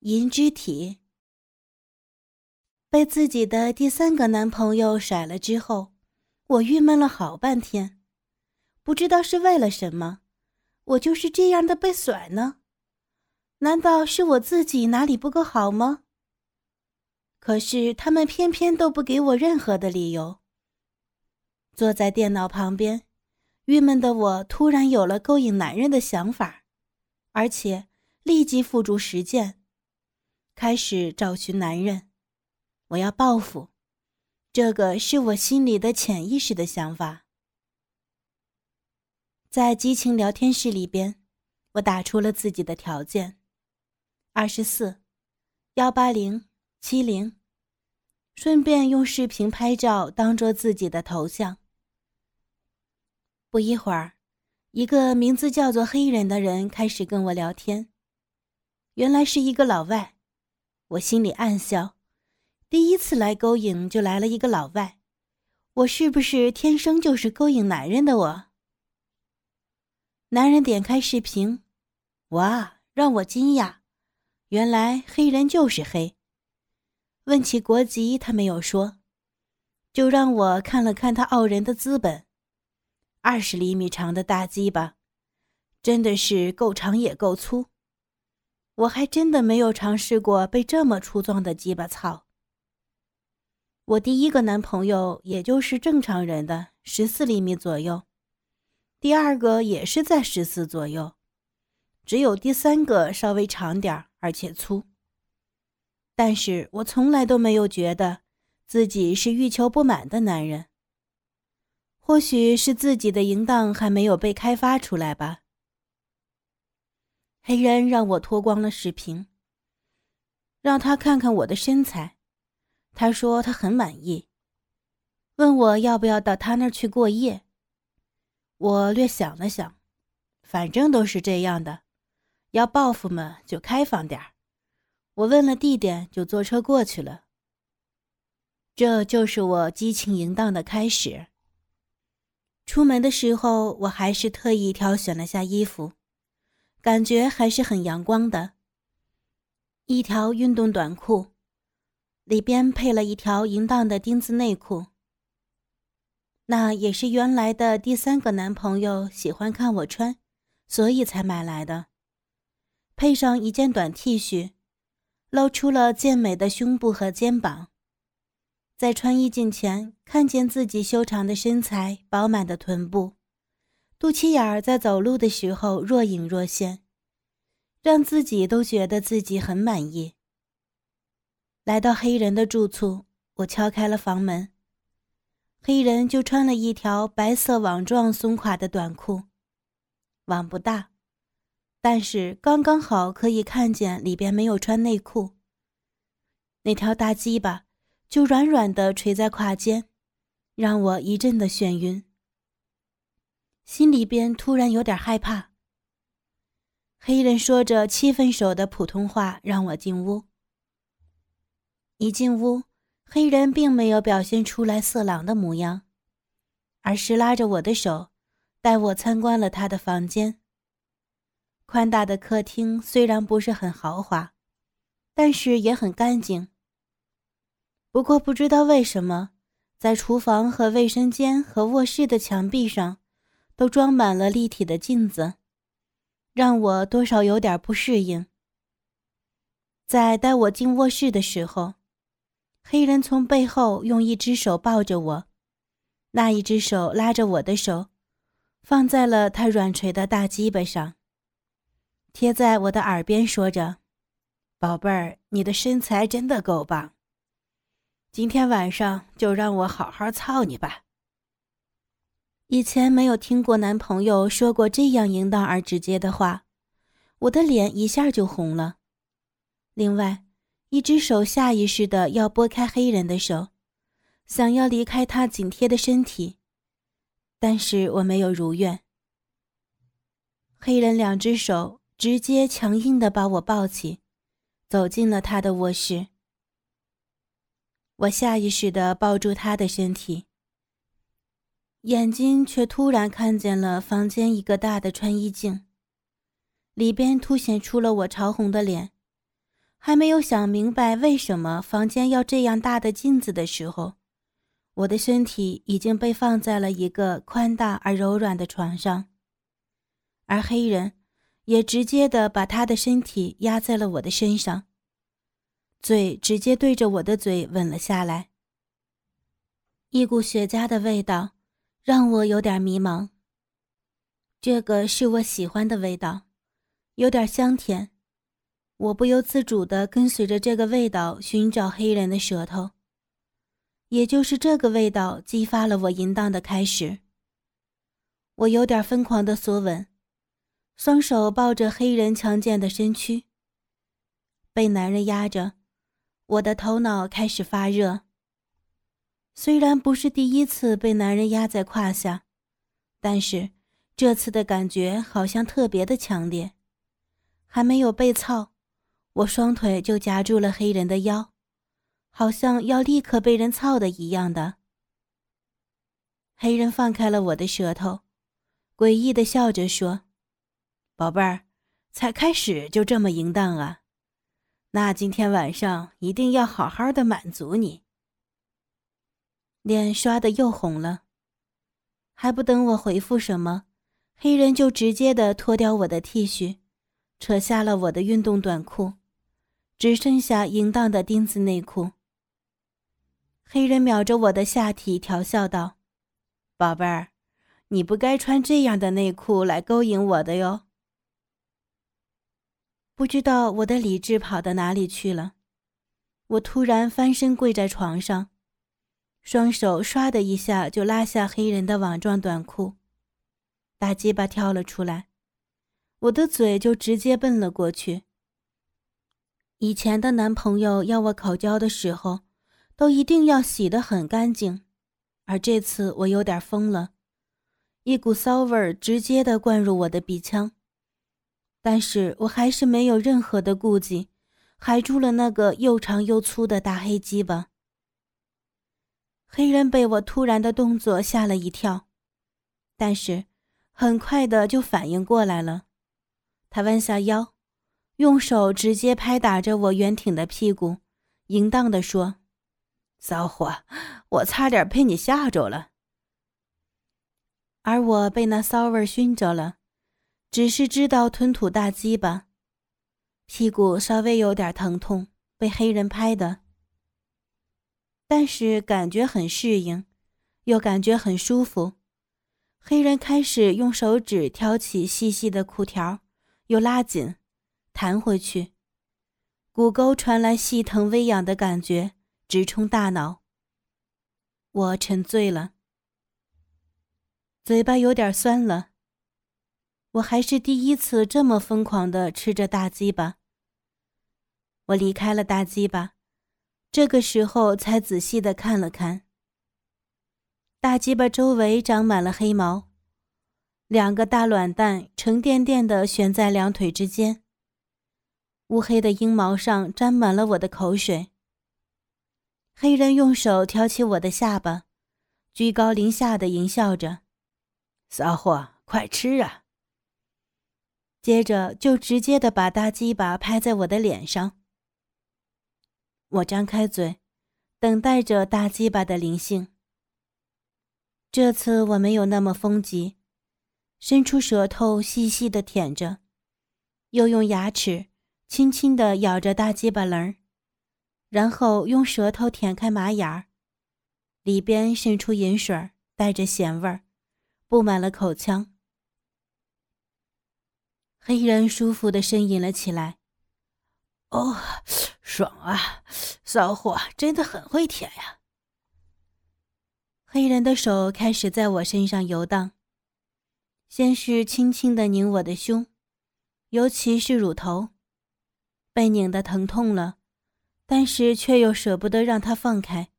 银之体。被自己的第三个男朋友甩了之后，我郁闷了好半天，不知道是为了什么，我就是这样的被甩呢？难道是我自己哪里不够好吗？可是他们偏偏都不给我任何的理由。坐在电脑旁边，郁闷的我突然有了勾引男人的想法，而且立即付诸实践，开始找寻男人。我要报复，这个是我心里的潜意识的想法。在激情聊天室里边，我打出了自己的条件：二十四、幺八零、七零，顺便用视频拍照当做自己的头像。不一会儿，一个名字叫做黑人的人开始跟我聊天，原来是一个老外，我心里暗笑。第一次来勾引就来了一个老外，我是不是天生就是勾引男人的我？男人点开视频，哇，让我惊讶，原来黑人就是黑。问起国籍，他没有说，就让我看了看他傲人的资本，二十厘米长的大鸡巴，真的是够长也够粗。我还真的没有尝试过被这么粗壮的鸡巴操。我第一个男朋友也就是正常人的十四厘米左右，第二个也是在十四左右，只有第三个稍微长点而且粗。但是我从来都没有觉得自己是欲求不满的男人。或许是自己的淫荡还没有被开发出来吧。黑人让我脱光了视频，让他看看我的身材。他说他很满意，问我要不要到他那儿去过夜。我略想了想，反正都是这样的，要报复嘛就开放点儿。我问了地点，就坐车过去了。这就是我激情淫荡的开始。出门的时候，我还是特意挑选了下衣服，感觉还是很阳光的，一条运动短裤。里边配了一条淫荡的丁字内裤。那也是原来的第三个男朋友喜欢看我穿，所以才买来的。配上一件短 T 恤，露出了健美的胸部和肩膀。在穿衣镜前看见自己修长的身材、饱满的臀部，肚脐眼儿在走路的时候若隐若现，让自己都觉得自己很满意。来到黑人的住处，我敲开了房门。黑人就穿了一条白色网状松垮的短裤，网不大，但是刚刚好可以看见里边没有穿内裤。那条大鸡巴就软软的垂在胯间，让我一阵的眩晕。心里边突然有点害怕。黑人说着七分熟的普通话，让我进屋。一进屋，黑人并没有表现出来色狼的模样，而是拉着我的手，带我参观了他的房间。宽大的客厅虽然不是很豪华，但是也很干净。不过不知道为什么，在厨房和卫生间和卧室的墙壁上，都装满了立体的镜子，让我多少有点不适应。在带我进卧室的时候。黑人从背后用一只手抱着我，那一只手拉着我的手，放在了他软垂的大鸡巴上，贴在我的耳边说着：“宝贝儿，你的身材真的够棒，今天晚上就让我好好操你吧。”以前没有听过男朋友说过这样淫荡而直接的话，我的脸一下就红了。另外。一只手下意识的要拨开黑人的手，想要离开他紧贴的身体，但是我没有如愿。黑人两只手直接强硬的把我抱起，走进了他的卧室。我下意识的抱住他的身体，眼睛却突然看见了房间一个大的穿衣镜，里边凸显出了我潮红的脸。还没有想明白为什么房间要这样大的镜子的时候，我的身体已经被放在了一个宽大而柔软的床上，而黑人也直接的把他的身体压在了我的身上，嘴直接对着我的嘴吻了下来。一股雪茄的味道让我有点迷茫。这个是我喜欢的味道，有点香甜。我不由自主地跟随着这个味道寻找黑人的舌头，也就是这个味道激发了我淫荡的开始。我有点疯狂的索吻，双手抱着黑人强健的身躯，被男人压着，我的头脑开始发热。虽然不是第一次被男人压在胯下，但是这次的感觉好像特别的强烈，还没有被操。我双腿就夹住了黑人的腰，好像要立刻被人操的一样的。黑人放开了我的舌头，诡异的笑着说：“宝贝儿，才开始就这么淫荡啊？那今天晚上一定要好好的满足你。”脸刷的又红了，还不等我回复什么，黑人就直接的脱掉我的 T 恤，扯下了我的运动短裤。只剩下淫荡的丁字内裤。黑人瞄着我的下体调笑道：“宝贝儿，你不该穿这样的内裤来勾引我的哟。”不知道我的理智跑到哪里去了，我突然翻身跪在床上，双手唰的一下就拉下黑人的网状短裤，大鸡巴跳了出来，我的嘴就直接奔了过去。以前的男朋友要我口交的时候，都一定要洗得很干净，而这次我有点疯了，一股骚味儿直接的灌入我的鼻腔，但是我还是没有任何的顾忌，还住了那个又长又粗的大黑鸡巴。黑人被我突然的动作吓了一跳，但是很快的就反应过来了，他弯下腰。用手直接拍打着我圆挺的屁股，淫荡地说：“骚货，我差点被你吓着了。”而我被那骚味熏着了，只是知道吞吐大鸡巴，屁股稍微有点疼痛，被黑人拍的，但是感觉很适应，又感觉很舒服。黑人开始用手指挑起细细的裤条，又拉紧。弹回去，骨沟传来细疼微痒的感觉，直冲大脑。我沉醉了，嘴巴有点酸了。我还是第一次这么疯狂的吃着大鸡巴。我离开了大鸡巴，这个时候才仔细的看了看。大鸡巴周围长满了黑毛，两个大卵蛋沉甸甸的悬在两腿之间。乌黑的阴毛上沾满了我的口水。黑人用手挑起我的下巴，居高临下的淫笑着：“骚货，快吃啊！”接着就直接的把大鸡巴拍在我的脸上。我张开嘴，等待着大鸡巴的灵性。这次我没有那么疯急，伸出舌头细细的舔着，又用牙齿。轻轻地咬着大鸡巴棱儿，然后用舌头舔开马眼儿，里边渗出饮水，带着咸味儿，布满了口腔。黑人舒服的呻吟了起来：“哦，爽啊！骚货真的很会舔呀。”黑人的手开始在我身上游荡，先是轻轻地拧我的胸，尤其是乳头。被拧得疼痛了，但是却又舍不得让它放开，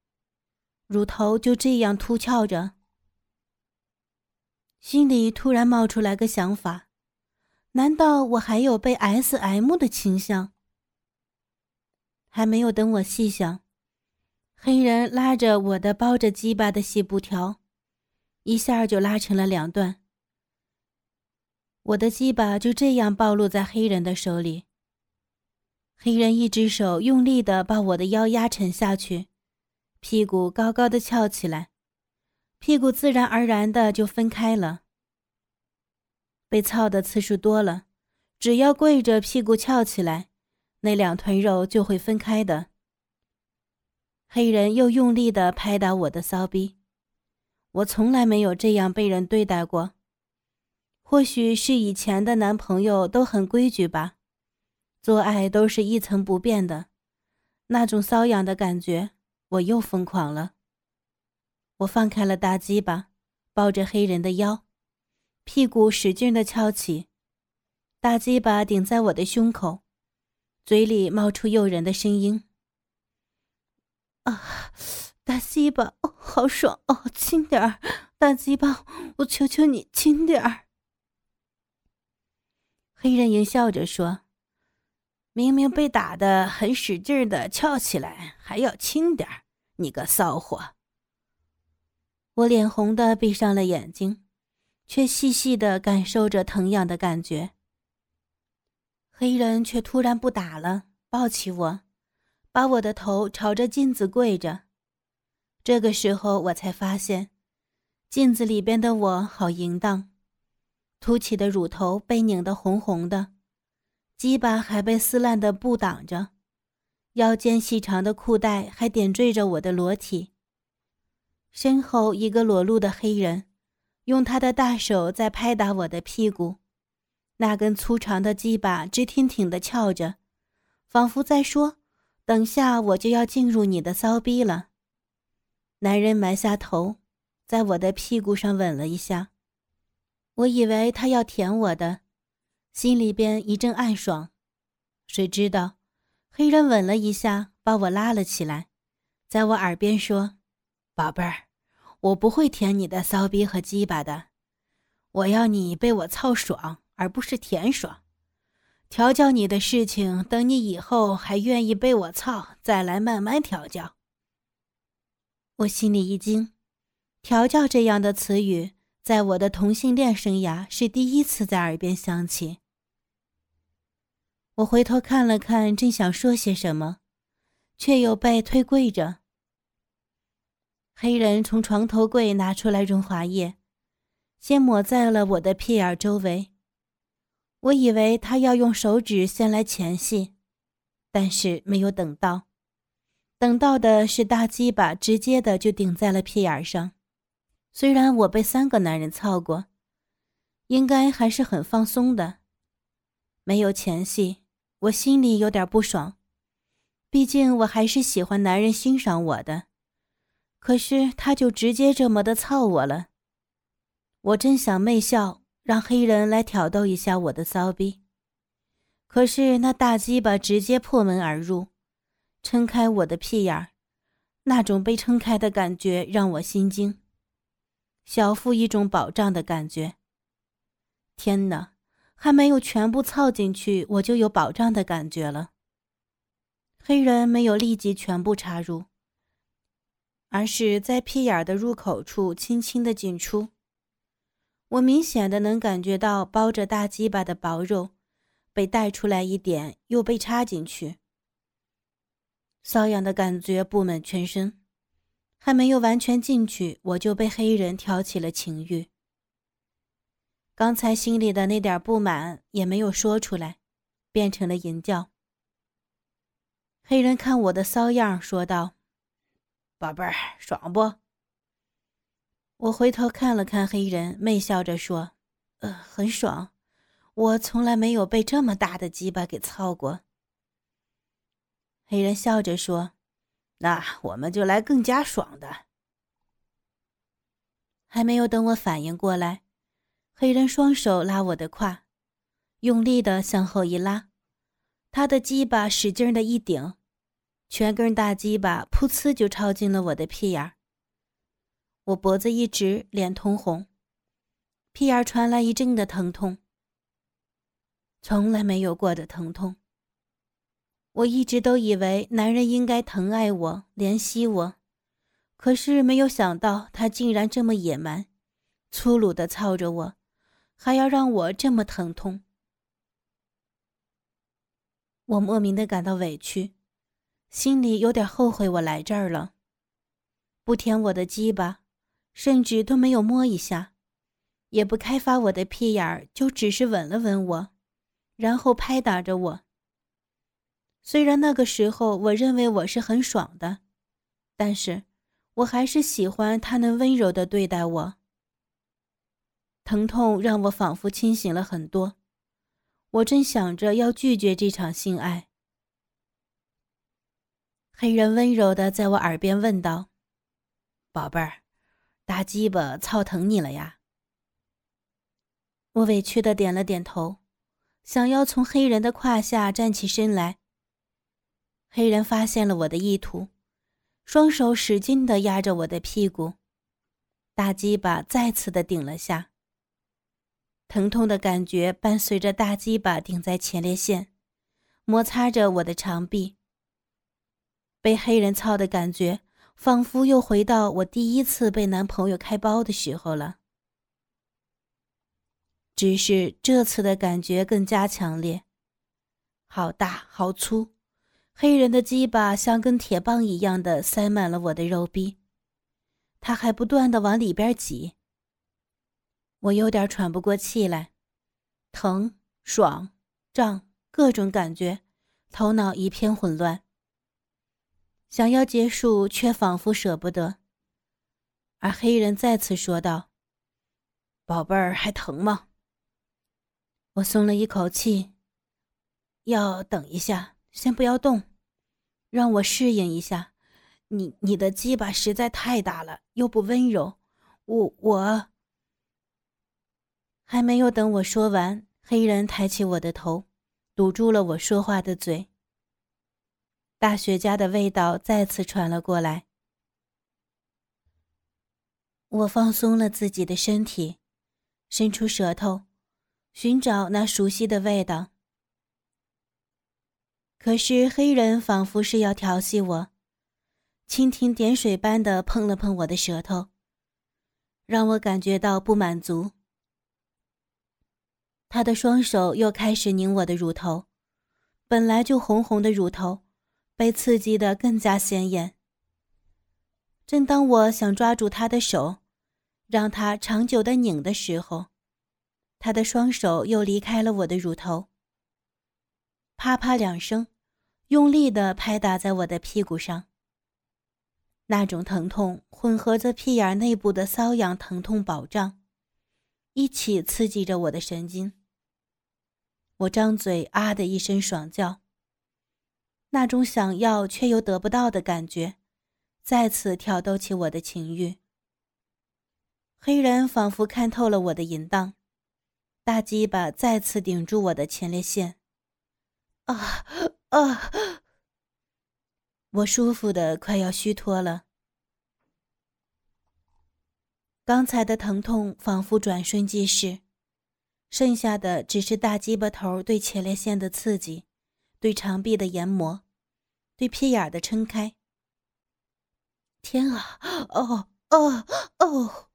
乳头就这样凸翘着。心里突然冒出来个想法：难道我还有被 S.M 的倾向？还没有等我细想，黑人拉着我的包着鸡巴的细布条，一下就拉成了两段。我的鸡巴就这样暴露在黑人的手里。黑人一只手用力的把我的腰压沉下去，屁股高高的翘起来，屁股自然而然的就分开了。被操的次数多了，只要跪着，屁股翘起来，那两团肉就会分开的。黑人又用力的拍打我的骚逼，我从来没有这样被人对待过。或许是以前的男朋友都很规矩吧。做爱都是一成不变的，那种瘙痒的感觉，我又疯狂了。我放开了大鸡巴，抱着黑人的腰，屁股使劲的翘起，大鸡巴顶在我的胸口，嘴里冒出诱人的声音：“啊，大鸡巴，哦，好爽哦，轻点儿，大鸡巴，我求求你轻点儿。”黑人淫笑着说。明明被打的很使劲的翘起来，还要轻点儿，你个骚货！我脸红的闭上了眼睛，却细细的感受着疼痒的感觉。黑人却突然不打了，抱起我，把我的头朝着镜子跪着。这个时候我才发现，镜子里边的我好淫荡，凸起的乳头被拧得红红的。鸡巴还被撕烂的布挡着，腰间细长的裤带还点缀着我的裸体。身后一个裸露的黑人，用他的大手在拍打我的屁股，那根粗长的鸡巴直挺挺地翘着，仿佛在说：“等下我就要进入你的骚逼了。”男人埋下头，在我的屁股上吻了一下，我以为他要舔我的。心里边一阵暗爽，谁知道，黑人吻了一下，把我拉了起来，在我耳边说：“宝贝儿，我不会舔你的骚逼和鸡巴的，我要你被我操爽，而不是甜爽。调教你的事情，等你以后还愿意被我操，再来慢慢调教。”我心里一惊，调教这样的词语。在我的同性恋生涯是第一次在耳边响起。我回头看了看，正想说些什么，却又被推跪着。黑人从床头柜拿出来润滑液，先抹在了我的屁眼周围。我以为他要用手指先来前戏，但是没有等到，等到的是大鸡巴直接的就顶在了屁眼上。虽然我被三个男人操过，应该还是很放松的。没有前戏，我心里有点不爽。毕竟我还是喜欢男人欣赏我的。可是他就直接这么的操我了。我真想媚笑，让黑人来挑逗一下我的骚逼。可是那大鸡巴直接破门而入，撑开我的屁眼儿，那种被撑开的感觉让我心惊。小腹一种饱胀的感觉。天哪，还没有全部操进去，我就有饱胀的感觉了。黑人没有立即全部插入，而是在屁眼的入口处轻轻的进出。我明显的能感觉到包着大鸡巴的薄肉被带出来一点，又被插进去，瘙痒的感觉布满全身。还没有完全进去，我就被黑人挑起了情欲。刚才心里的那点不满也没有说出来，变成了淫叫。黑人看我的骚样，说道：“宝贝儿，爽不？”我回头看了看黑人，媚笑着说：“呃，很爽。我从来没有被这么大的鸡巴给操过。”黑人笑着说。那我们就来更加爽的。还没有等我反应过来，黑人双手拉我的胯，用力的向后一拉，他的鸡巴使劲的一顶，全根大鸡巴噗呲就插进了我的屁眼儿我脖子一直，脸通红，屁眼传来一阵的疼痛，从来没有过的疼痛。我一直都以为男人应该疼爱我、怜惜我，可是没有想到他竟然这么野蛮、粗鲁的操着我，还要让我这么疼痛。我莫名的感到委屈，心里有点后悔我来这儿了。不舔我的鸡巴，甚至都没有摸一下，也不开发我的屁眼儿，就只是吻了吻我，然后拍打着我。虽然那个时候我认为我是很爽的，但是我还是喜欢他能温柔的对待我。疼痛让我仿佛清醒了很多，我正想着要拒绝这场性爱。黑人温柔的在我耳边问道：“宝贝儿，大鸡巴操疼你了呀？”我委屈的点了点头，想要从黑人的胯下站起身来。黑人发现了我的意图，双手使劲的压着我的屁股，大鸡巴再次的顶了下。疼痛的感觉伴随着大鸡巴顶在前列腺，摩擦着我的肠壁。被黑人操的感觉，仿佛又回到我第一次被男朋友开包的时候了。只是这次的感觉更加强烈，好大好粗，黑人的鸡巴像根铁棒一样的塞满了我的肉壁，他还不断的往里边挤。我有点喘不过气来，疼、爽、胀，各种感觉，头脑一片混乱。想要结束，却仿佛舍不得。而黑人再次说道：“宝贝儿，还疼吗？”我松了一口气。要等一下，先不要动，让我适应一下。你你的鸡巴实在太大了，又不温柔，我我。还没有等我说完，黑人抬起我的头，堵住了我说话的嘴。大雪茄的味道再次传了过来。我放松了自己的身体，伸出舌头，寻找那熟悉的味道。可是黑人仿佛是要调戏我，蜻蜓点水般的碰了碰我的舌头，让我感觉到不满足。他的双手又开始拧我的乳头，本来就红红的乳头，被刺激的更加显眼。正当我想抓住他的手，让他长久的拧的时候，他的双手又离开了我的乳头。啪啪两声，用力的拍打在我的屁股上。那种疼痛混合着屁眼内部的瘙痒疼痛饱胀，一起刺激着我的神经。我张嘴啊的一声爽叫，那种想要却又得不到的感觉，再次挑逗起我的情欲。黑人仿佛看透了我的淫荡，大鸡巴再次顶住我的前列腺。啊啊！我舒服的快要虚脱了。刚才的疼痛仿佛转瞬即逝。剩下的只是大鸡巴头对前列腺的刺激，对肠壁的研磨，对屁眼的撑开。天啊！哦哦哦！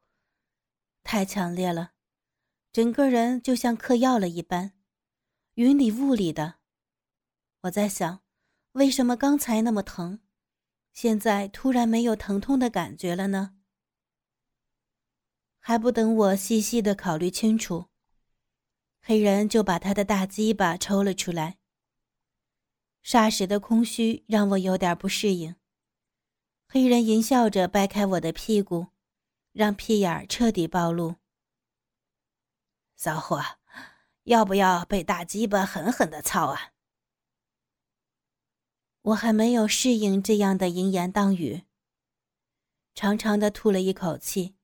太强烈了，整个人就像嗑药了一般，云里雾里的。我在想，为什么刚才那么疼，现在突然没有疼痛的感觉了呢？还不等我细细的考虑清楚。黑人就把他的大鸡巴抽了出来。霎时的空虚让我有点不适应。黑人淫笑着掰开我的屁股，让屁眼彻底暴露。骚货，要不要被大鸡巴狠狠的操啊？我还没有适应这样的淫言荡语，长长的吐了一口气。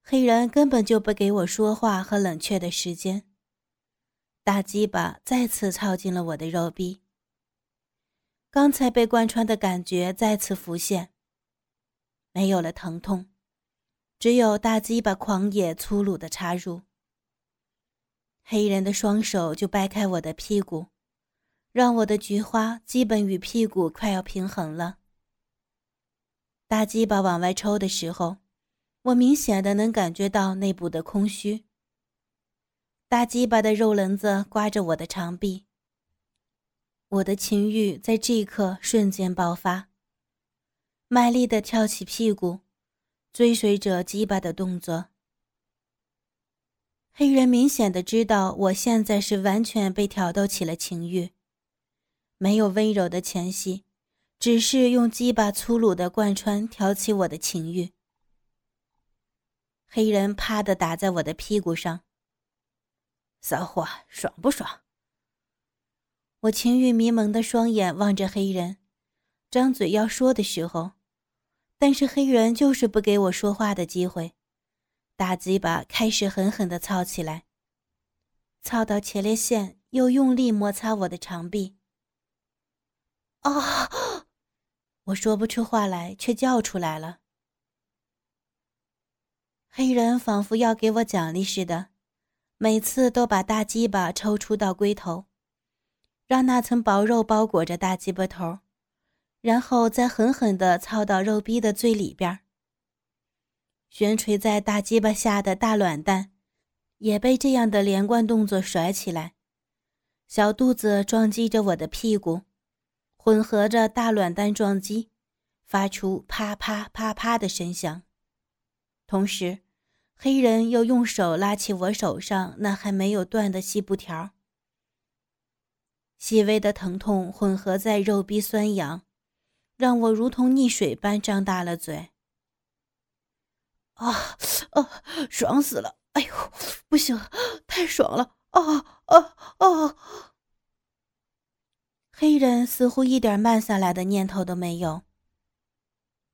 黑人根本就不给我说话和冷却的时间。大鸡巴再次操进了我的肉壁，刚才被贯穿的感觉再次浮现。没有了疼痛，只有大鸡巴狂野粗鲁的插入。黑人的双手就掰开我的屁股，让我的菊花基本与屁股快要平衡了。大鸡巴往外抽的时候，我明显的能感觉到内部的空虚。大鸡巴的肉棱子刮着我的肠壁，我的情欲在这一刻瞬间爆发，卖力的跳起屁股，追随着鸡巴的动作。黑人明显的知道我现在是完全被挑逗起了情欲，没有温柔的前戏，只是用鸡巴粗鲁的贯穿挑起我的情欲。黑人啪的打在我的屁股上。骚货，爽不爽？我情欲迷蒙的双眼望着黑人，张嘴要说的时候，但是黑人就是不给我说话的机会，大鸡巴开始狠狠的操起来，操到前列腺，又用力摩擦我的肠壁。啊！我说不出话来，却叫出来了。黑人仿佛要给我奖励似的，每次都把大鸡巴抽出到龟头，让那层薄肉包裹着大鸡巴头，然后再狠狠地操到肉逼的最里边。悬垂在大鸡巴下的大卵蛋，也被这样的连贯动作甩起来，小肚子撞击着我的屁股，混合着大卵蛋撞击，发出啪啪啪啪的声响，同时。黑人又用手拉起我手上那还没有断的细布条，细微的疼痛混合在肉壁酸痒，让我如同溺水般张大了嘴。啊啊，爽死了！哎呦，不行，太爽了！啊啊啊！黑人似乎一点慢下来的念头都没有，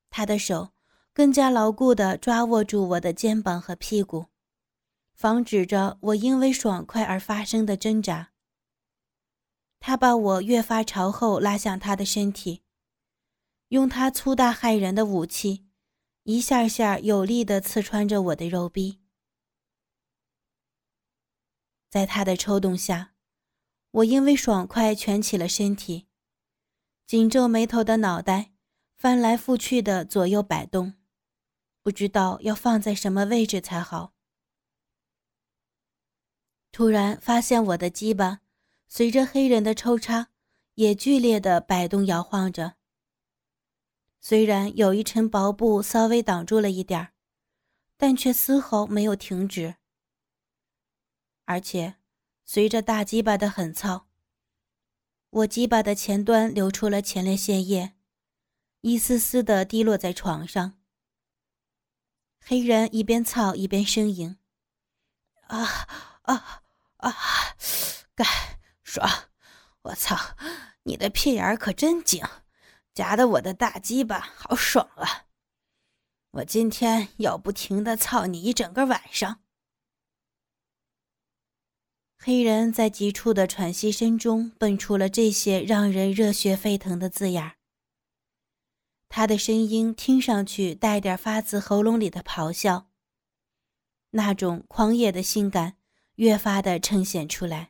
他的手。更加牢固地抓握住我的肩膀和屁股，防止着我因为爽快而发生的挣扎。他把我越发朝后拉向他的身体，用他粗大骇人的武器，一下下有力地刺穿着我的肉壁。在他的抽动下，我因为爽快蜷起了身体，紧皱眉头的脑袋翻来覆去的左右摆动。不知道要放在什么位置才好。突然发现我的鸡巴随着黑人的抽插也剧烈的摆动摇晃着。虽然有一层薄布稍微挡住了一点儿但却丝毫没有停止。而且随着大鸡巴的狠操，我鸡巴的前端流出了前列腺液，一丝丝的滴落在床上。黑人一边操一边呻吟：“啊啊啊，干爽！我操，你的屁眼儿可真紧，夹得我的大鸡巴好爽啊！我今天要不停的操你一整个晚上。”黑人在急促的喘息声中蹦出了这些让人热血沸腾的字眼儿。他的声音听上去带点发自喉咙里的咆哮，那种狂野的性感越发的呈现出来。